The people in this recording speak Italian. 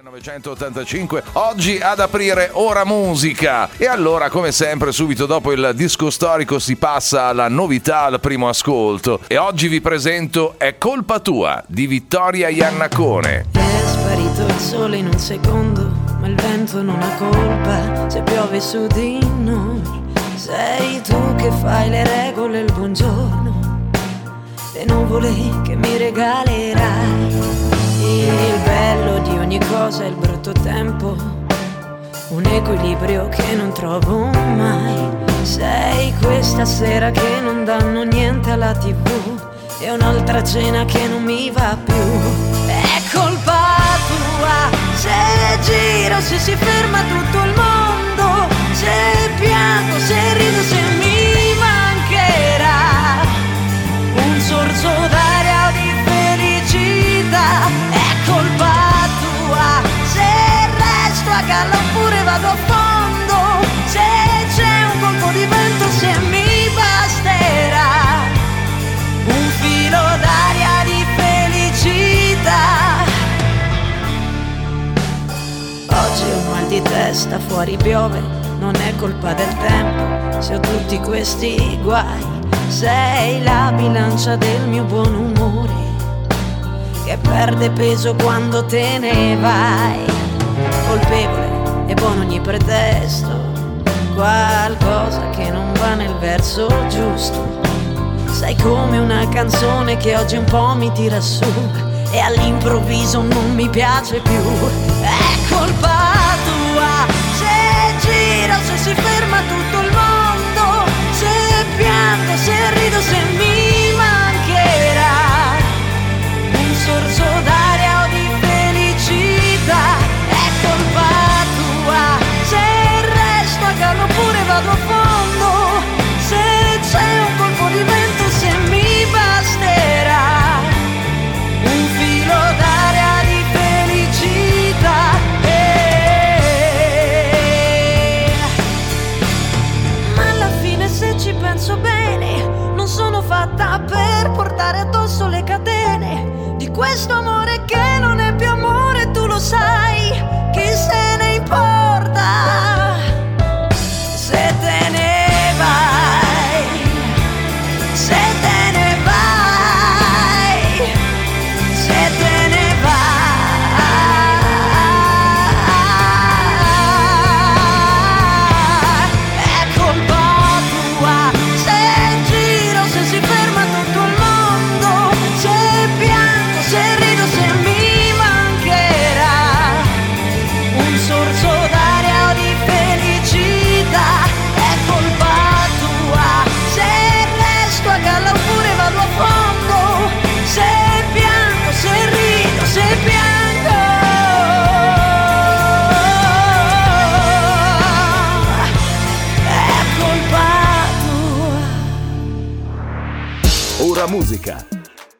1985, oggi ad aprire Ora Musica. E allora, come sempre, subito dopo il disco storico si passa alla novità al primo ascolto. E oggi vi presento È colpa tua di Vittoria Iannacone. È sparito il sole in un secondo, ma il vento non ha colpa se piove su di noi. Sei tu che fai le regole il buongiorno, le nuvole che mi regalerai. Il bello di ogni cosa è il brutto tempo, un equilibrio che non trovo mai. Sei questa sera che non danno niente alla tv e un'altra cena che non mi va più. È colpa tua se giro, se si ferma tutto il mondo, se piango, se rido, se testa, fuori piove, non è colpa del tempo, se ho tutti questi guai, sei la bilancia del mio buon umore, che perde peso quando te ne vai, colpevole e buono ogni pretesto, qualcosa che non va nel verso giusto. Sei come una canzone che oggi un po' mi tira su e all'improvviso non mi piace più. È colpa tua. Se giro, se si ferma tutto penso bene, non sono fatta per portare addosso le catene di questo amore che È